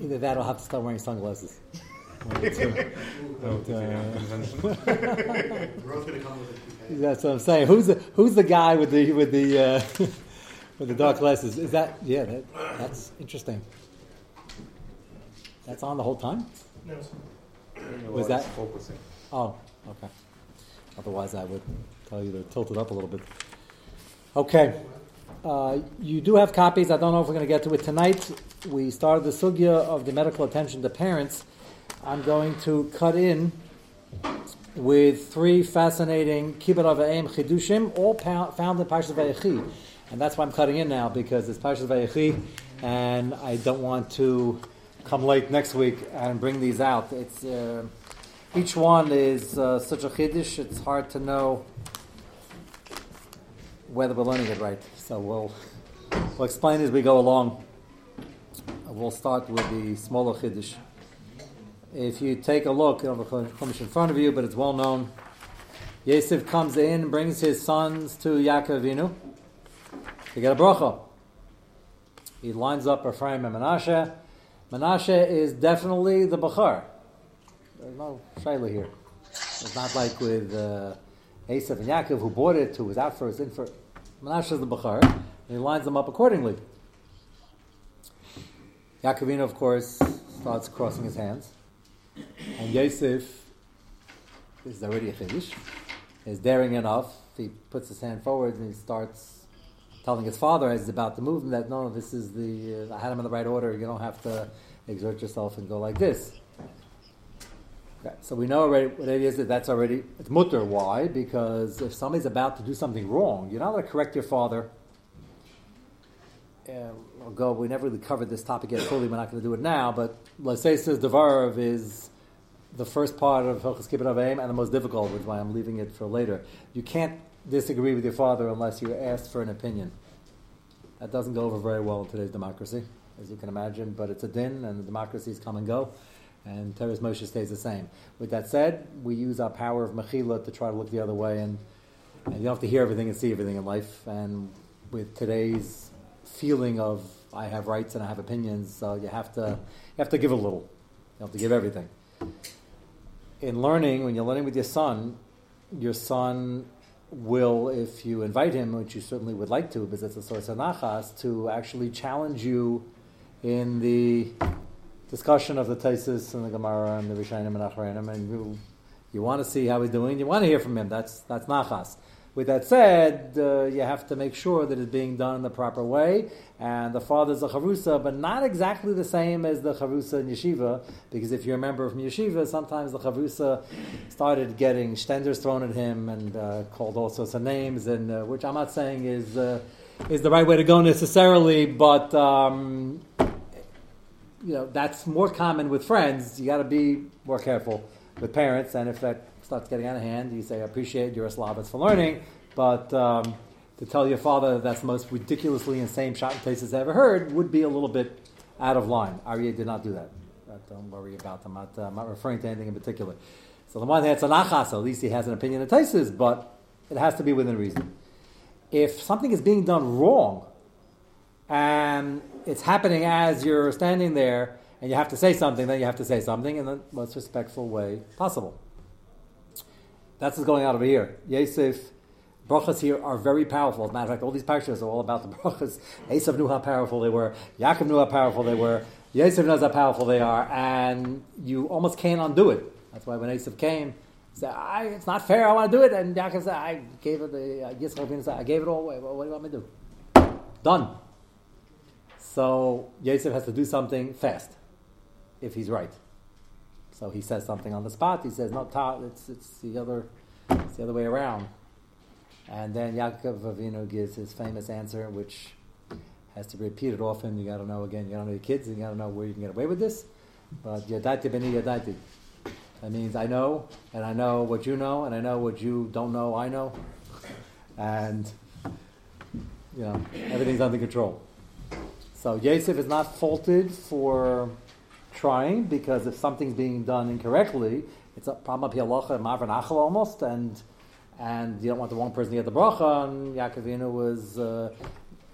Either that or I'll have to start wearing sunglasses. One of the two. But, Rose gonna come with a toupee. That's what I'm saying. Who's the Who's the guy with the with the uh, with the dark glasses? Is that yeah? That, that's interesting. That's on the whole time. No, Was that- focusing? Oh, okay. Otherwise, I would tell you to tilt it up a little bit. Okay. Uh, you do have copies. I don't know if we're going to get to it tonight. We started the sugya of the medical attention to parents. I'm going to cut in with three fascinating kibbut avayim chidushim, all found in Parshas Vayechi, and that's why I'm cutting in now because it's Parshas Vayechi, and I don't want to come late next week and bring these out. It's uh, each one is uh, such a chiddush; it's hard to know whether we're learning it right. So we'll we'll explain as we go along. We'll start with the smaller chiddush. If you take a look, you know, the chumash in front of you, but it's well known. Yosef comes in brings his sons to Yaakov Avinu to get a bracha. He lines up Ephraim and Menashe. Menashe is definitely the Bachar. There's no shayla here. It's not like with uh, Esav and Yaakov who bought it, who was out first, in first. Menashe the Bachar, and he lines them up accordingly. Yaakov, of course, starts crossing his hands. And Yosef is already a Chiddush. Is daring enough. He puts his hand forward and he starts telling his father as he's about to move him that no, this is the, uh, I had him in the right order. You don't have to exert yourself and go like this. Okay, so we know already what it is that that's already, it's mutter. Why? Because if somebody's about to do something wrong, you're not going to correct your father uh, I'll go. We never really covered this topic yet fully. We're not going to do it now. But Lasesis Devarov is the first part of Hilchas Kibbut Avim and the most difficult, which is why I'm leaving it for later. You can't disagree with your father unless you're asked for an opinion. That doesn't go over very well in today's democracy, as you can imagine. But it's a din, and the democracies come and go. And Teres Moshe stays the same. With that said, we use our power of Mechila to try to look the other way, and, and you don't have to hear everything and see everything in life. And with today's feeling of I have rights and I have opinions, so you have to you have to give a little. You have to give everything. In learning, when you're learning with your son, your son will, if you invite him, which you certainly would like to, because it's a source of nachas, to actually challenge you in the discussion of the Taisis and the Gemara and the Rishonim and Achronim, and you, you want to see how he's doing, you want to hear from him. That's that's nachas. With that said, uh, you have to make sure that it's being done in the proper way. And the father's a charusa, but not exactly the same as the charusa in yeshiva, because if you remember from yeshiva, sometimes the charusa started getting stenders thrown at him and uh, called all sorts of names, and uh, which I'm not saying is uh, is the right way to go necessarily, but um, you know that's more common with friends. You got to be more careful with parents, and if that starts getting out of hand, you say, I appreciate you're a Slavitz for learning, but um, to tell your father that that's the most ridiculously insane shot in places I ever heard would be a little bit out of line. Aryeh did not do that. But don't worry about I'm not, uh, I'm not referring to anything in particular. So the one it's an achas, at least he has an opinion of Taisis, but it has to be within reason. If something is being done wrong, and it's happening as you're standing there, and you have to say something, then you have to say something in the most respectful way possible. That's what's going on over here. Yosef, brachas here are very powerful. As a matter of fact, all these parashas are all about the brachas. Esav knew how powerful they were. Yaakov knew how powerful they were. Yosef knows how powerful they are, and you almost can't undo it. That's why when Esav came, he said, "It's not fair. I want to do it." And Yaakov said, "I gave it the uh, I gave it all away. Well, what do you want me to do?" Done. So Yosef has to do something fast, if he's right. So he says something on the spot. He says, "No, ta, it's it's the other, it's the other way around." And then Yaakov Avinu gives his famous answer, which has to be repeated often. You got to know again. You got to know your kids, and you got to know where you can get away with this. But yadaiti beni yadaiti. That means I know, and I know what you know, and I know what you don't know. I know, and you know everything's under control. So Yosef is not faulted for trying because if something's being done incorrectly, it's a problem halacha mavran achal almost, and and you don't want the wrong person to get the bracha. And Yaakovina was uh,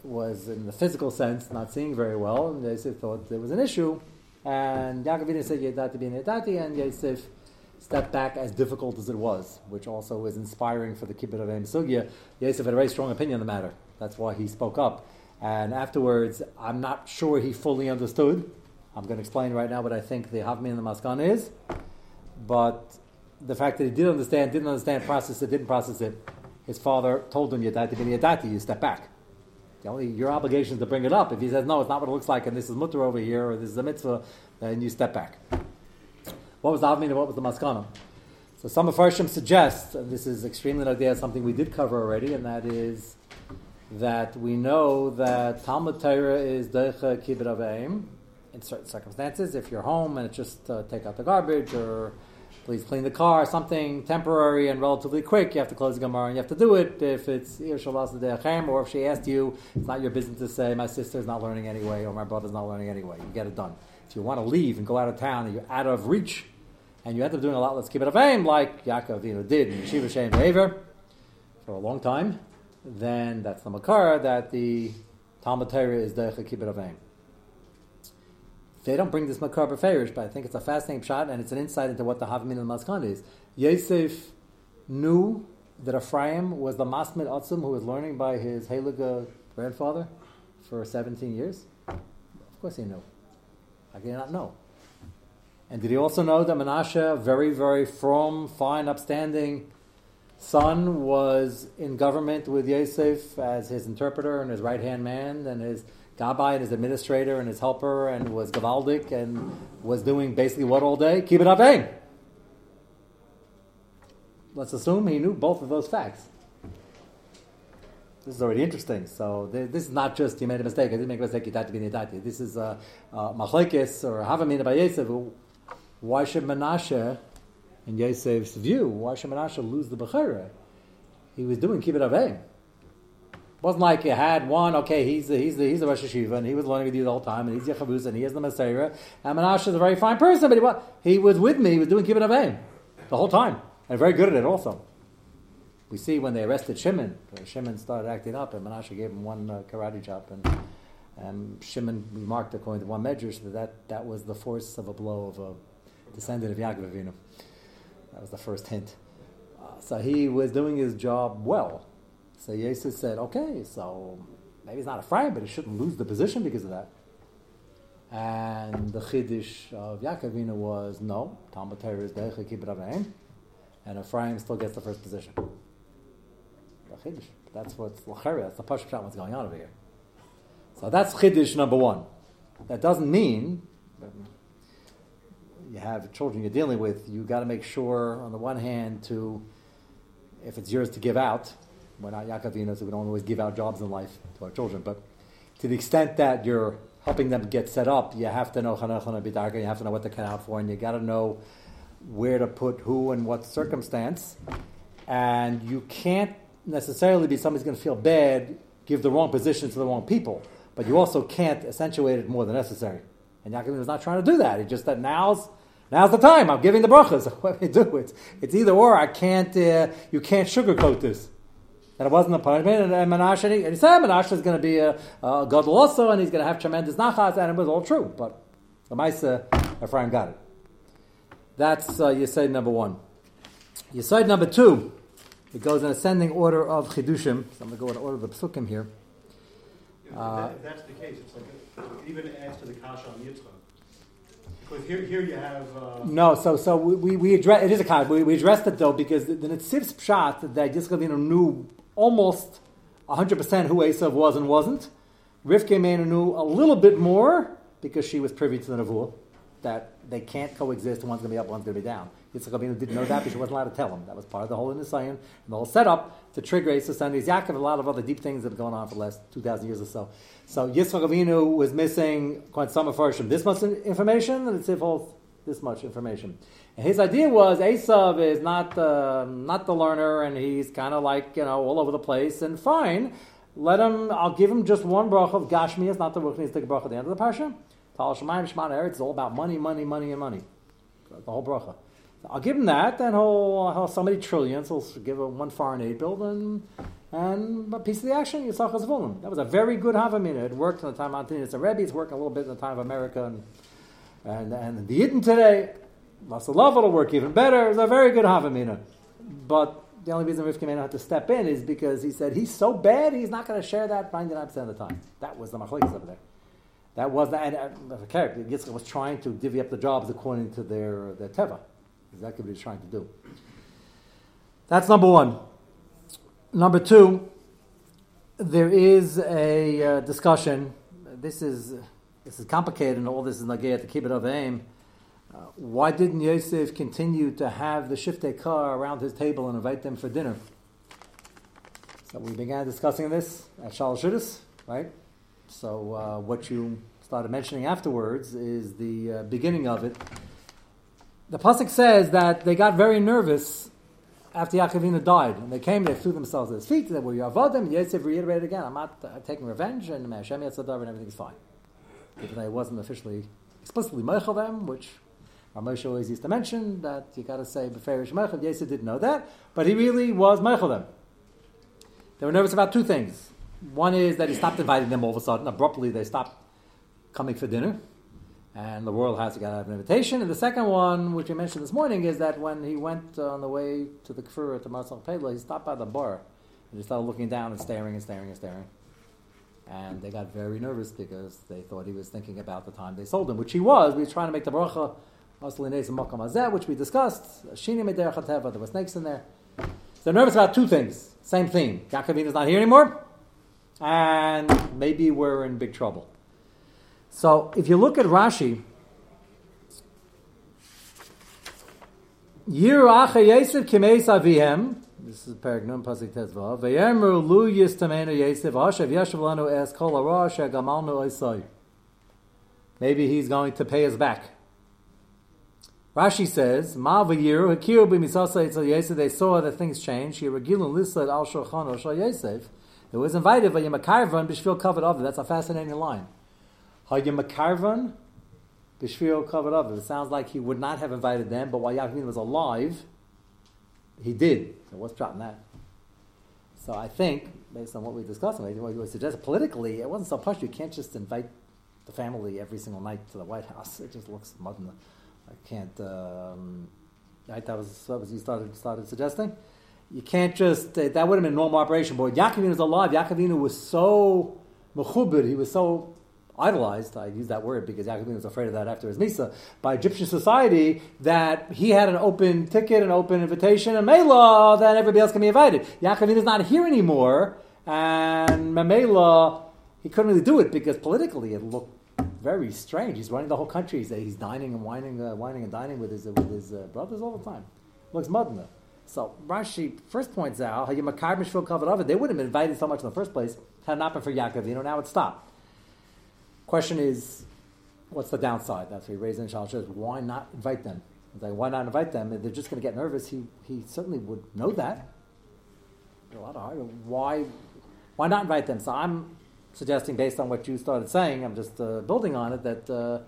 was in the physical sense not seeing very well, and they thought there was an issue. And Yaakov Avinu said Yedati bin Yedati, and Yosef stepped back as difficult as it was, which also was inspiring for the Kibbutz of Em Sugya. Yosef had a very strong opinion on the matter. That's why he spoke up. And afterwards, I'm not sure he fully understood. I'm going to explain right now what I think the Havmin and the Maskan is. But the fact that he did understand, didn't understand, process it, didn't process it, his father told him, Yadati bin Yadati, you step back. The only, your obligation is to bring it up. If he says, no, it's not what it looks like, and this is mutter over here, or this is a mitzvah, then you step back. What was the Avmin and what was the Maskana? So some of Farshim suggest, and this is extremely idea, something we did cover already, and that is that we know that Talmud Torah is Deicha Kibbut in certain circumstances. If you're home and it's just uh, take out the garbage or please clean the car, something temporary and relatively quick, you have to close the Gemara and you have to do it. If it's or if she asked you, it's not your business to say, my sister's not learning anyway or my brother's not learning anyway. You get it done. If you want to leave and go out of town and you're out of reach and you end up doing a lot less Kibbut Aveim like Yaakov know, did in Yeshiva Behavior for a long time, then that's the Makara that the Talmud Torah is the Kibbut. They don't bring this Makar Beferish, but I think it's a fascinating shot and it's an insight into what the Havmin and Maskan is. Yosef knew that Ephraim was the Masmid Atzum who was learning by his Heliga grandfather for 17 years. Of course he knew. How can he not know? And did he also know that Menashe, very, very from, fine, upstanding son, was in government with Yosef as his interpreter and his right hand man and his Gabbai and his administrator and his helper and was Gavaldik and was doing basically what all day? Keep it up, aim. Let's assume he knew both of those facts. This is already interesting. So this is not just you made a mistake. I didn't make a mistake. Yitati bin yitati. This is a machlekes or havamina by Yosef. Why should Menashe, in Yosef's view, why should Menashe lose the bechira? He was doing kibbut avim wasn't like he had one, okay, he's the, he's the, he's the Rosh Hashiva, and he was learning with you the whole time, and he's Yechavuz, and he has the Messiah, and Menashe is a very fine person, but he, he was with me, he was doing Kibbut Avim the whole time, and very good at it also. We see when they arrested Shimon, Shimon started acting up, and Menashe gave him one uh, karate chop, and, and Shimon remarked, according to one medrash, that, that that was the force of a blow of a descendant of Yaakov Avinu. That was the first hint. Uh, so he was doing his job well. So Yosef said, okay, so maybe he's not afraid, but he shouldn't lose the position because of that. And the chiddush of Yaakovina was no, Talmud Torah is Decha Kibbut and Ephraim still gets the first position. The chiddush. That's what's l'chari. That's the pashut what's going on over here. So that's chiddush number one. That doesn't mean you have children you're dealing with. You got to make sure, on the one hand, to if it's yours to give out, we're not Yaakovinos, so we don't always give out jobs in life to our children. But to the extent that you're helping them get set up, you have to know chanachana bidarga, you have to know what to cut out for, and you got to know where to put who and what circumstance. And you can't necessarily be somebody's going to feel bad, give the wrong position to the wrong people, but you also can't accentuate it more than necessary. And Yaakov is not trying to do that. He just that now's now's the time. I'm giving the brachas. What do do? It's, it's either or. I can't. Uh, you can't sugarcoat this that it wasn't a punishment. And, and Menashe, and he said Menashe is going to be a, a god also, and he's going to have tremendous nachas, and it was all true. But the Maisa, Ephraim got it. That's uh, Yesod number one. Yesod number two, it goes in ascending order of Chidushim. So I'm going to go in order of the Psukim here. Uh, if that's the case, it's like a, even adds to the Kasha on Yitzchak. Because here, here you have. Uh... No, so so we, we, address it is a kasha. We, we addressed it though because the, the Nitziv's pshat that Yitzchak knew almost 100% who Esav was and wasn't. Rivka Mena knew a little bit more because she was privy to the Nevuah, that they can't coexist one's going to be up, one's going to be down. Yitzchak Avinu didn't know that because she wasn't allowed to tell him. That was part of the whole Nisayan and the whole setup to trigger Esav sending Yaakov and a lot of other deep things that have gone on for the last 2,000 years or so. So Yitzchak Avinu was missing quite some of this much information and it's this much information. And his idea was Esav is not the, not the learner, and he's kind of like, you know, all over the place, and fine. Let him, I'll give him just one bracha of Gashmi, it's not the Ruchni, take a bracha at the end of the Parsha. Tal Shemayim Shemana Eretz is all about money, money, money, and money. The whole bracha. I'll give him that, then he'll, he'll so many trillions, he'll give him one foreign aid bill, and, and a piece of the action, Yisach Hazvulim. That was a very good Havamina. It worked in the time of Antonius and Rebbe, it's working a little bit in the time of America, and And, and the Yidden today, Masalov will work even better. It's a very good Havamina. But the only reason Rivka not have to step in is because he said he's so bad, he's not going to share that 99% of the time. That was the machlekes over there. That was the, and, uh, the character. Yitzchak was trying to divvy up the jobs according to their, their teva. Exactly what he was trying to do. That's number one. Number two, there is a uh, discussion. This is this is complicated, and all this is nagaya to keep it of aim. Uh, why didn't Yosef continue to have the shiftei car around his table and invite them for dinner? So we began discussing this at Shalosh right? So uh, what you started mentioning afterwards is the uh, beginning of it. The pasuk says that they got very nervous after Yaakovina died, and they came, they threw themselves at his feet, they were Yavadim, Yosef reiterated again, I'm not uh, taking revenge, and Hashem Yetzadar, and everything's fine. Even though he wasn't officially, explicitly Meichel them, which Moshe always used to mention, that you got to say, Beferish Meichel, Yosef didn't know that, but he really was Meichel them. They were nervous about two things. One is that he stopped inviting them all of a sudden, abruptly they stopped coming for dinner and the royal house got out an invitation. And the second one, which we mentioned this morning, is that when he went on the way to the kfir to Marsal Pedla, he stopped by the bar and he started looking down and staring and staring and staring. And they got very nervous because they thought he was thinking about the time they sold him, which he was. We were trying to make the bracha, which we discussed. There were snakes in there. They're nervous about two things. Same thing. Yaakovin is not here anymore, and maybe we're in big trouble. So if you look at Rashi, Yir Acha Yosef Kimeis Avihem, this is Paragnum Pasik Tezva, Vayemru Lu Yistamenu Yosef, Ashav Yashav Lanu Es Kol Arash Gamalnu Isai. Maybe he's going to pay us back. Rashi says, Ma v'yiru hakiru b'misasa etzel Yosef, they saw that things changed. Yiragilun lisled al shulchan shal Yosef. It was invited, v'yimakarvan b'shvil covered of. That's a fascinating line. Hayyamakarvan Bishvil Kavarav. It sounds like he would not have invited them, but while Yaakov was alive, he did. So what's dropping that? So I think, based on what we discussed, what we suggested politically, it wasn't so push. You can't just invite the family every single night to the White House. It just looks modern. I can't. Um, right, that was what was you started started suggesting. You can't just that would have been a normal operation. But Yaakovina was alive. Yaakovina was so mechubed. He was so idolized, I use that word because Yaakov was afraid of that after his Misa, by Egyptian society, that he had an open ticket, an open invitation, and Mela, that everybody else can be invited. Yaakov is not here anymore, and Mamela, he couldn't really do it because politically it looked very strange. He's running the whole country. He's, he's dining and whining, uh, whining and dining with his, with his uh, brothers all the time. Looks mudna. So Rashi first points out how Yamakar Mishvil covered over. They wouldn't have been invited so much in the first place had it not been for Yaakov. You know, now it stopped. Question is, what's the downside? That's what he raised in Shalosh. Why not invite them? like, why not invite them? If they're just going to get nervous, he, he certainly would know that. A lot of Why, why not invite them? So I'm suggesting, based on what you started saying, I'm just uh, building on it, that uh,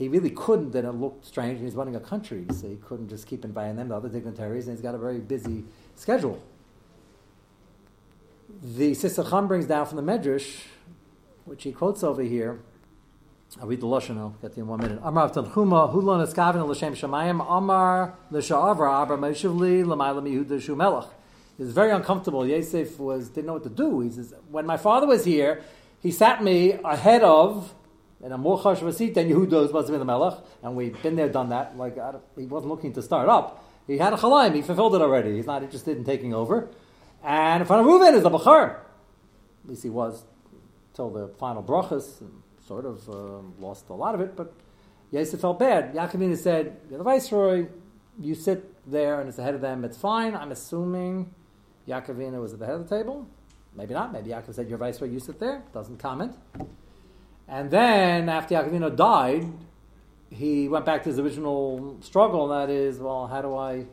he really couldn't, and it looked strange, he's running a country, so he couldn't just keep inviting them, the other dignitaries, and he's got a very busy schedule. The Sister Chum brings down from the Medrash, which he quotes over here, I'll read the Lashon, I'll get to in one minute. Amar Tanchuma, Hulon Eskavin L'Shem Shemayim, Amar L'Sha'avra, Abra Meshivli, L'Mayla Mihuda Shu Melech. He was very uncomfortable. Yosef was, didn't know what to do. He says, when my father was here, he sat me ahead of, in a more chash seat than Yehuda was be the Melech, and we've been there, done that. Like, he wasn't looking to start up. He had a chalaim, he fulfilled it already. He's not interested in taking over. And in front of Reuven is a Bachar. At least he was till the final brachas sort of um, lost a lot of it, but Yosef felt bad. Yaakovina said, You're the viceroy, you sit there and it's ahead of them, it's fine. I'm assuming Yaakovina was at the head of the table. Maybe not. Maybe Yaakov said, You're viceroy, you sit there. Doesn't comment. And then, after Yaakovina died, he went back to his original struggle, and that is, well, how do I,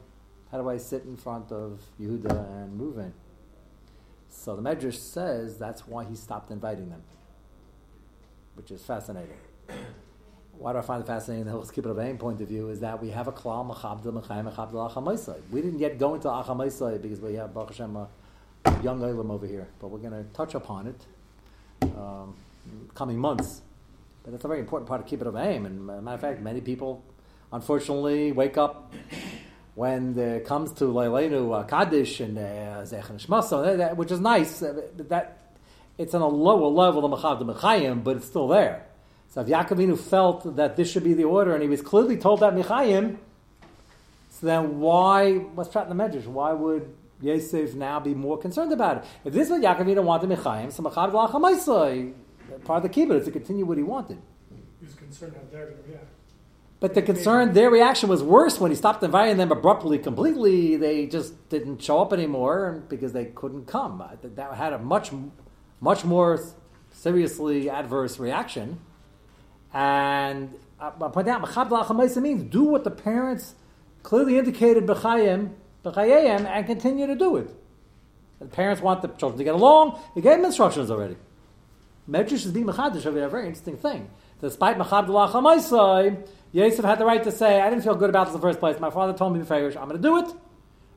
how do I sit in front of Yehuda and move Reuven? So the Medrash says that's why he stopped inviting them which is fascinating. Why do I find it fascinating? The whole aim point of view is that we have a klal mechabdel mechayim mechabdel achamaisai. We didn't yet go into achamaisai because we have Baruch Hashem a young olim over here, but we're going to touch upon it um, coming months. But that's a very important part to keep it of Aim. And matter of fact, many people, unfortunately, wake up when it comes to Leilenu uh, Kaddish and uh, Zechon Shmasa, which is nice. Uh, that it's on a lower level than Machav Mechayim, but it's still there. So if Yaakovinu felt that this should be the order, and he was clearly told that Mechayim, so then why, what's Prat in the Medrash? Why would Yosef now be more concerned about it? If this is what Yaakovinu wanted Mechayim, so Machav Lachamaisa, part of the kibbutz to continue what he wanted. He was concerned how they're going to react. But the concern, their reaction was worse when he stopped inviting them abruptly, completely. They just didn't show up anymore because they couldn't come. Uh, that had a much, much more seriously adverse reaction. And uh, I point out, Mechab means do what the parents clearly indicated b'chayim, b'chayim, and continue to do it. The parents want the children to get along. He gave them instructions already. Medrash is being mechadish of a very interesting thing. Despite mechab d'lachamaisai, Yosef had the right to say, I didn't feel good about this in the first place. My father told me, I'm going to do it.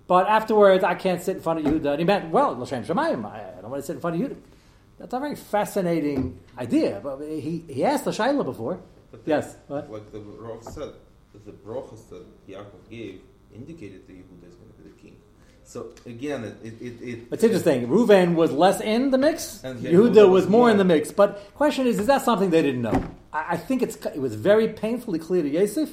But afterwards, I can't sit in front of Yehuda. And he meant, well, L'Shem Shemayim, I don't want to sit in front of Yehuda. That's a very fascinating idea. But he, he asked the Shaila before. But yes. What? Like the Rav said, the brachas that Yaakov gave indicated to Yehuda is going to be the king. So again, it, it, it, it it's interesting. Reuven was less in the mix. And Yehuda was more in the mix. But question is, is that something they didn't know? I, I think it's it was very painfully clear to Yosef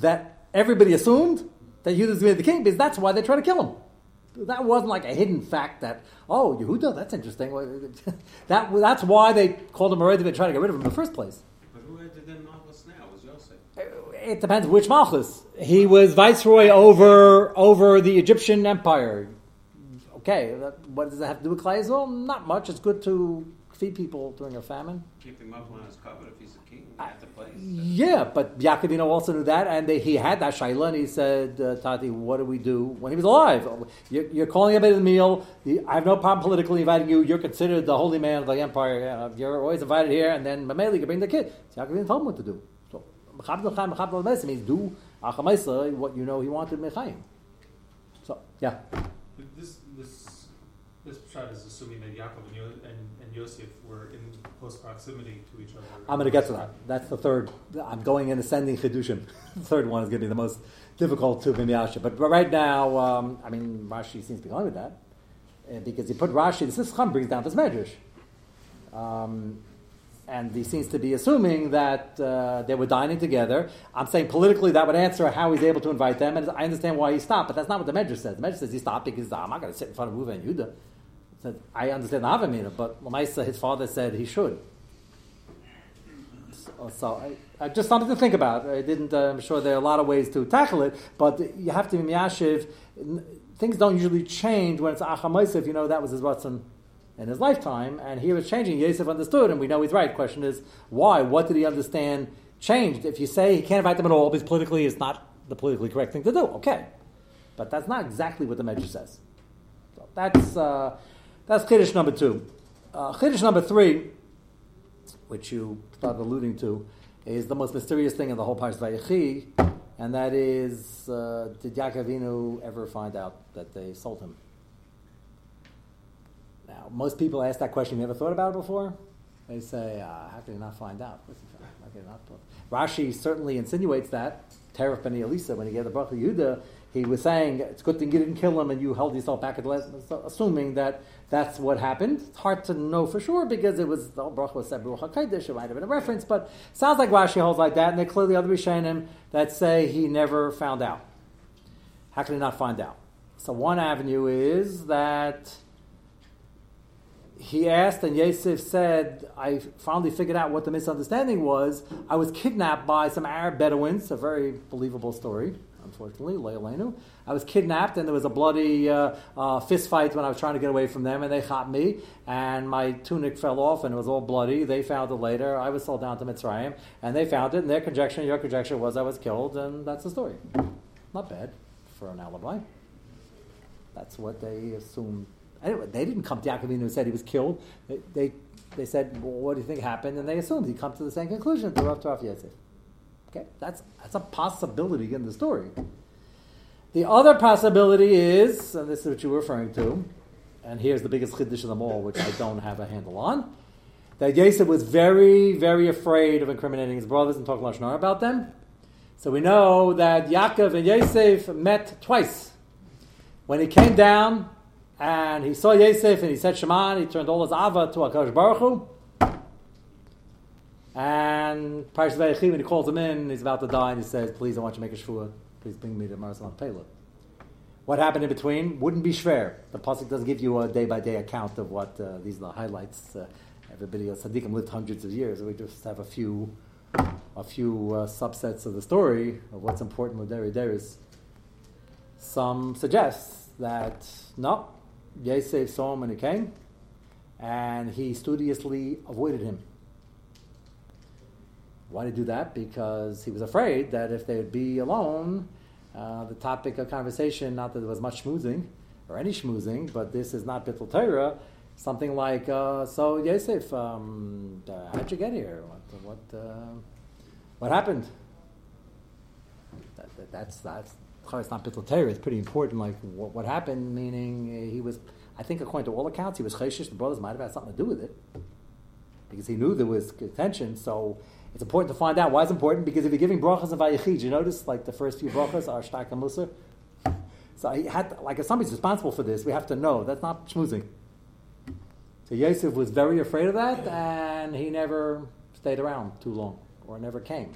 that everybody assumed that Yehuda was going to be the king because that's why they tried to kill him. That wasn't like a hidden fact that oh Yehuda, that's interesting. that that's why they called him already to try to get rid of him in the first place. But who had the Malchus now? Was Yosef? It depends which Malchus he was viceroy over over the Egyptian empire. Okay, that, what does that have to do with Klai Well, not much. It's good to feed people during a famine. Keep him up on his cover if he's a king at the place. Yeah, but Yaakovino also knew that, and they, he had that shaila, and he said, uh, "Tati, what do we do when he was alive? You're, you're calling him at the meal. I have no problem politically inviting you. You're considered the holy man of the empire. you're always invited here, and then Mameli can bring the kid." So Yaakovino told him what to do. So means do Achamaisa, what you know he wanted Mechayim. So, yeah. This, this, this shot is assuming that Yaakov and, Yo, and, and Yosef were in close proximity to each other. I'm going to get to that. That's the third. I'm going in ascending Chidushim. the third one is going to be the most difficult to Bimyasha. But, but right now, um, I mean, Rashi seems to be going with that. Uh, because he put Rashi, this Chum brings down this Medrash. Um, and he seems to be assuming that uh, they were dining together. I'm saying politically that would answer how he's able to invite them, and I understand why he stopped, but that's not what the Medrash says. The Medrash says he stopped because I'm not going to sit in front of Ruva and. Said, I understand the Avamina, but Lamaisa, his father said he should. So, so I, I, just something to think about. I didn't. Uh, I'm sure there are a lot of ways to tackle it, but you have to be miyashiv. Things don't usually change when it's achamaisiv. You know that was his Watson in his lifetime, and he was changing. Yosef understood, and we know he's right. Question is, why? What did he understand changed? If you say he can't invite them at all because politically it's not the politically correct thing to do, okay. But that's not exactly what the Medrash says. So that's, uh, that's Kiddush number two. Uh, Kiddush number three, which you started alluding to, is the most mysterious thing in the whole Parashat Vayechi, and that is, uh, did Yaakovinu ever find out that they sold him? Now, most people ask that question. Have You ever thought about it before? They say, uh, how can you not find out? Not Rashi certainly insinuates that. Teref Ben Elisa, when he gave the bracha Yehuda, he was saying, it's good thing you didn't kill him and you held yourself back at the last, assuming that that's what happened. It's hard to know for sure because it was, the bracha was said, Baruch HaKadosh, it might have been a reference, but sounds like Rashi holds like that, and there clearly other Rishonim that say he never found out. How can he not find out? So one avenue is that he asked, and Yosef said, I finally figured out what the misunderstanding was. I was kidnapped by some Arab Bedouins, a very believable story, unfortunately, Leilenu. I was kidnapped, and there was a bloody uh, uh, fist fight when I was trying to get away from them, and they caught me, and my tunic fell off, and it was all bloody. They found it later. I was sold down to Mitzrayim, and they found it, and their conjecture, your conjecture was I was killed, and that's the story. Not bad for an alibi. That's what they assumed They didn't come to Yaakov and said he was killed. They, they, they said, well, what do you think happened? And they assumed he come to the same conclusion to Rav Taraf Yosef. Okay, that's, that's a possibility in the story. The other possibility is, and this is what you were referring to, and here's the biggest chiddush of them all, which I don't have a handle on, that Yosef was very, very afraid of incriminating his brothers and talking lashon about them. So we know that Yaakov and Yosef met twice. When he came down and he saw Yosef and he said Shema, he turned all his ava to Hakadosh Baruch Hu. And Parashat Vayechi, when he calls him in, he's about to die, and he says, "Please, I want you to make a shvua. Please bring me to Marasalan Pela." What happened in between wouldn't be shver. The pasuk doesn't give you a day by day account of what uh, these are the highlights. Uh, everybody else, Sadiqim lived hundreds of years. We just have a few, a few uh, subsets of the story of what's important with Deri Deris. Some suggest that no, Yosef saw him when he came, and he studiously avoided him. Why did he do that? Because he was afraid that if they would be alone, uh, the topic of conversation, not that there was much schmoozing or any schmoozing, but this is not Bittul Torah, something like, uh, so Yosef, um, uh, how'd you get here? What, what, uh, what happened? That, that, that's, that's, it's not Bittul Torah, it's pretty important, like what, what happened, meaning uh, he was, I think according to all accounts, he was chayshish, the brothers might have had something to do with it. Because he knew there was tension, so it's important to find out. Why it's important? Because if you're giving brachas and vayichid, you notice like the first few brachas are shtak and musar. So he had, like, if somebody's responsible for this, we have to know that's not schmoozing. So Yosef was very afraid of that, and he never stayed around too long, or never came.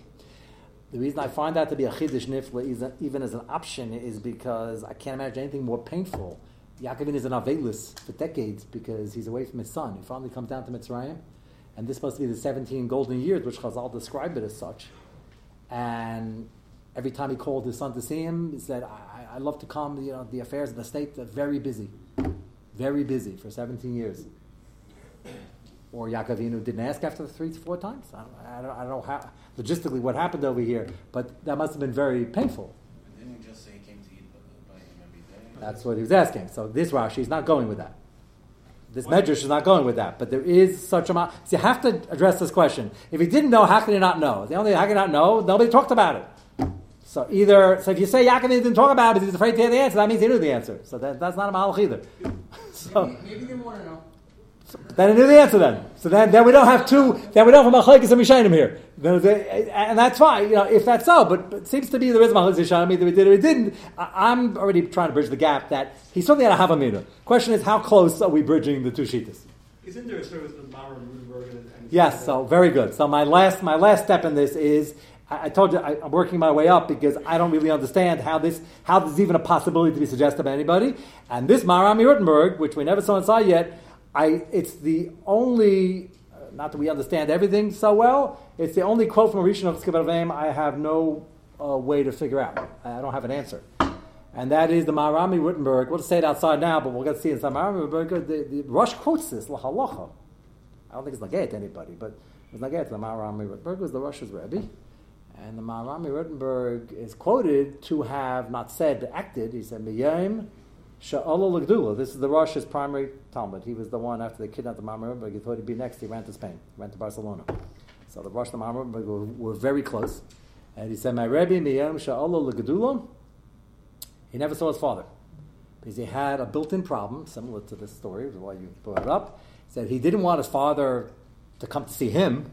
The reason I find that to be a chiddush nifla, even as an option, is because I can't imagine anything more painful. Yaakovin is an avelus for decades because he's away from his son. He finally comes down to Mitzrayim and this must be the 17 golden years, which Chazal described it as such. And every time he called his son to see him, he said, I, I love to come, you know, the affairs of the state are very busy. Very busy for 17 years. Or Yaakovinu didn't ask after the three, four times. I don't, I don't, I don't know how, logistically what happened over here, but that must have been very painful. Didn't you just say he came to eat by him every day? That's what he was asking. So this Rashi is not going with that. This medrash is not going with that, but there is such a. So you have to address this question. If he didn't know, how can he not know? The only how can he not know? Nobody talked about it. So either so if you say Yaakov didn't talk about it because he's afraid to hear the answer, that means he knew the answer. So that, that's not a malach either. So maybe, maybe he didn't want to know. Then I knew the answer. Then, so then, then we don't have two. Then we don't have machlekes and mishanim here. And that's fine, you know, if that's so. But, but it seems to be there is machlekes mishanim. Either we did or we didn't. I, am already trying to bridge the gap. That he certainly had a havamina. Question is, how close are we bridging the two shitas? Isn't there a service with Mara? And, and yes. So very good. So my last my last step in this is. I, told you I, am working my way up because I don't really understand how this how there's even a possibility to be suggested by anybody. And this Maharam MiRotenburg, which we never saw inside yet, I, it's the only, uh, not that we understand everything so well, it's the only quote from Rishon of Skibavim I have no uh, way to figure out. I don't have an answer. And that is the Maharam MiRotenburg. We'll say it outside now, but we'll get to see it inside Maharam MiRotenburg. The, the Rosh quotes this, Lahalacha. I don't think it's Nagay to anybody, but it's Nagay to the Maharam MiRotenburg was the Rosh's Rebbe. And the Maharam MiRotenburg is quoted to have not said, acted. He said, Miyayim Sha'ala this is the Rosh's primary Talmud. He was the one after they kidnapped the Mamre but he thought he'd be next. He ran to Spain, ran to Barcelona. So the Rosh and the Mamre were, were very close. And he said, My Rebbe Miyam Sha'ala Lagdula, he never saw his father. Because he had a built in problem, similar to this story, which is why you brought it up. He said he didn't want his father to come to see him,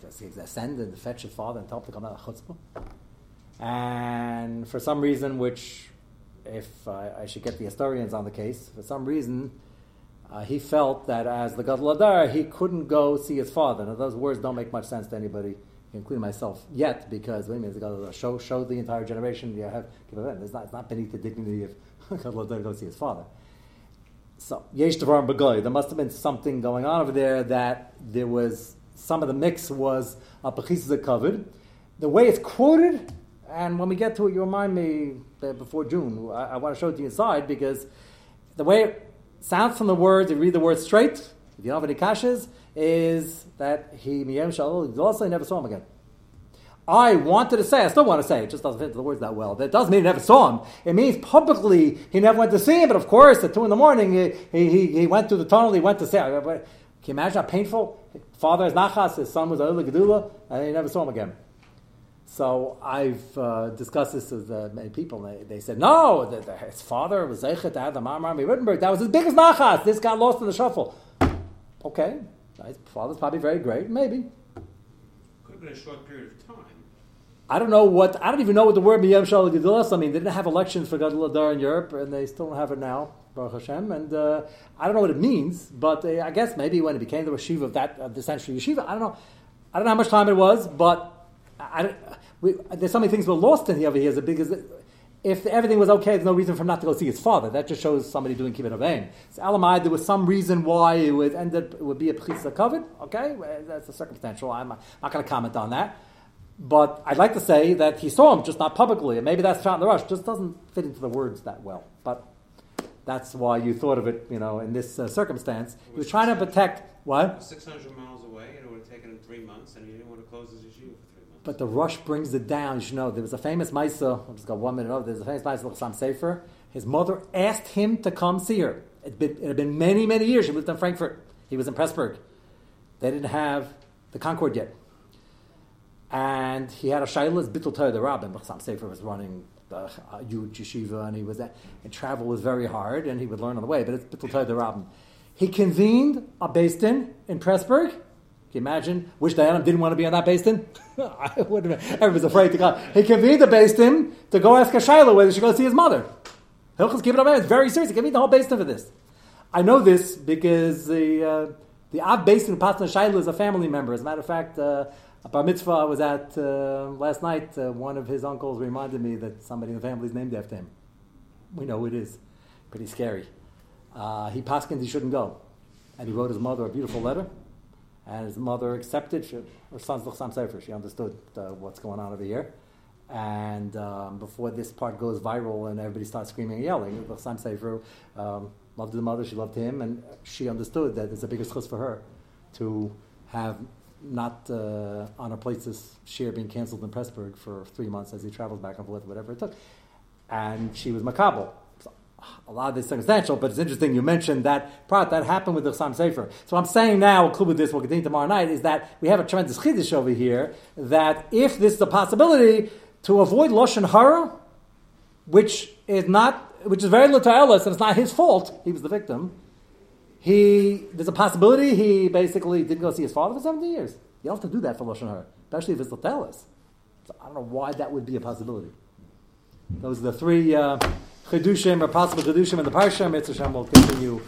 to ascend and fetch his father and tell him to come out of chutzpah. And for some reason, which if uh, I should get the historians on the case, for some reason, uh, he felt that as the Gadol Adar, he couldn't go see his father. Now, those words don't make much sense to anybody, including myself, yet, because wait a minute, the Gadol Adar show, show the entire generation. You have give it's not, it's not beneath the dignity of Gadol Adar to go see his father. So, Yesh Devarim Begoy, there must have been something going on over there that there was some of the mix was a covered. The way it's quoted, and when we get to it, you remind me that before June. I, I, want to show it to you inside because the way it sounds from the words, if you read the words straight, if you don't have any kashas, is that he miyem shalom also never saw him again. I wanted to say, I still want to say, it just doesn't fit the words that well. That doesn't mean he never saw him. It means publicly he never went to see him, but of course, at 2 in the morning, he, he, he went through the tunnel, he went to see him. Can you imagine how painful? Father is Nachas, his son was Ola Gedula, and he never saw him again. So I've uh, discussed this with uh, many people. They, they said, no, the, the, his father was Zeichet have the Marmar Wittenberg. That was his biggest nachas. This got lost in the shuffle. Okay, His father's probably very great, maybe. Could have been a short period of time. I don't know what I don't even know what the word Miyam Shal Gedulas. I mean, they didn't have elections for Gadol Adar in Europe, and they still don't have it now, Baruch Hashem. And uh, I don't know what it means, but uh, I guess maybe when it became the yeshiva of that of the century yeshiva, I don't know. I don't know how much time it was, but I, I- we, there's so many things we're lost in here over here. Because if everything was okay, there's no reason for him not to go see his father. That just shows somebody doing kibbutz avayim. So Elamai, there was some reason why it would end up it would be a pechisa covered. Okay, that's a circumstantial. I'm not going to comment on that. But I'd like to say that he saw him, just not publicly, and maybe that's shot in the Rosh. Just doesn't fit into the words that well. But that's why you thought of it, you know, in this uh, circumstance. He was trying to protect what? 600 miles away, and it would have taken him three months, and he didn't want to close his months. But the Rosh brings it down. You should know there was a famous Maisa. I'll just go one minute over. There's a famous Maisa of Sam Sefer. His mother asked him to come see her. It'd been, it had been many, many years. She lived in Frankfurt. He was in Pressburg. They didn't have the Concord yet. And he had a Shaila's Bittul Torah, the Rabbin. Sam Sefer was running the uh, huge yeshiva, and he was at, and travel was very hard, and he would learn on the way. But it's Bittul the Rabbin. He convened a Basin in Pressburg. Can you imagine? Wish Dayanim didn't want to be on that Basin. I would have. Everybody's afraid to go. He convened the Basin to go ask a Shaila whether he should go see his mother. Hilchas Kibbut Avayim. It's very serious. He convened the whole Basin for this. I know this because the uh, the Av Basin Patna Shaila is a family member. As a matter of fact, uh, a bar mitzvah I was at uh, last night. Uh, one of his uncles reminded me that somebody in the family is named after him. We know who it is. Pretty scary. Uh, he paskined he shouldn't go, and he wrote his mother a beautiful letter. And his mother accepted. She, her son's Sefer. She understood uh, what's going on over here. And um, before this part goes viral and everybody starts screaming and yelling, Luchsam Sefer um, loved the mother, she loved him, and she understood that it's a bigger chus for her to have not uh, on her place's share being canceled in Pressburg for three months as he travels back and forth, whatever it took. And she was makabel. A lot of this circumstantial, but it's interesting you mentioned that part that happened with the Chassam Sofer. So I'm saying now, include with this, we'll continue tomorrow night, is that we have a tremendous chiddush over here that if this is a possibility to avoid Lashon Hara, which is not, which is very litaelis, and it's not his fault, he was the victim, he, there's a possibility he basically didn't go see his father for 70 years. You don't have to do that for Lashon Hara, especially if it's litaelis. So I don't know why that would be a possibility. Those are the three uh, chidushim or possible chidushim in the parsha. Mitzvah Shem will continue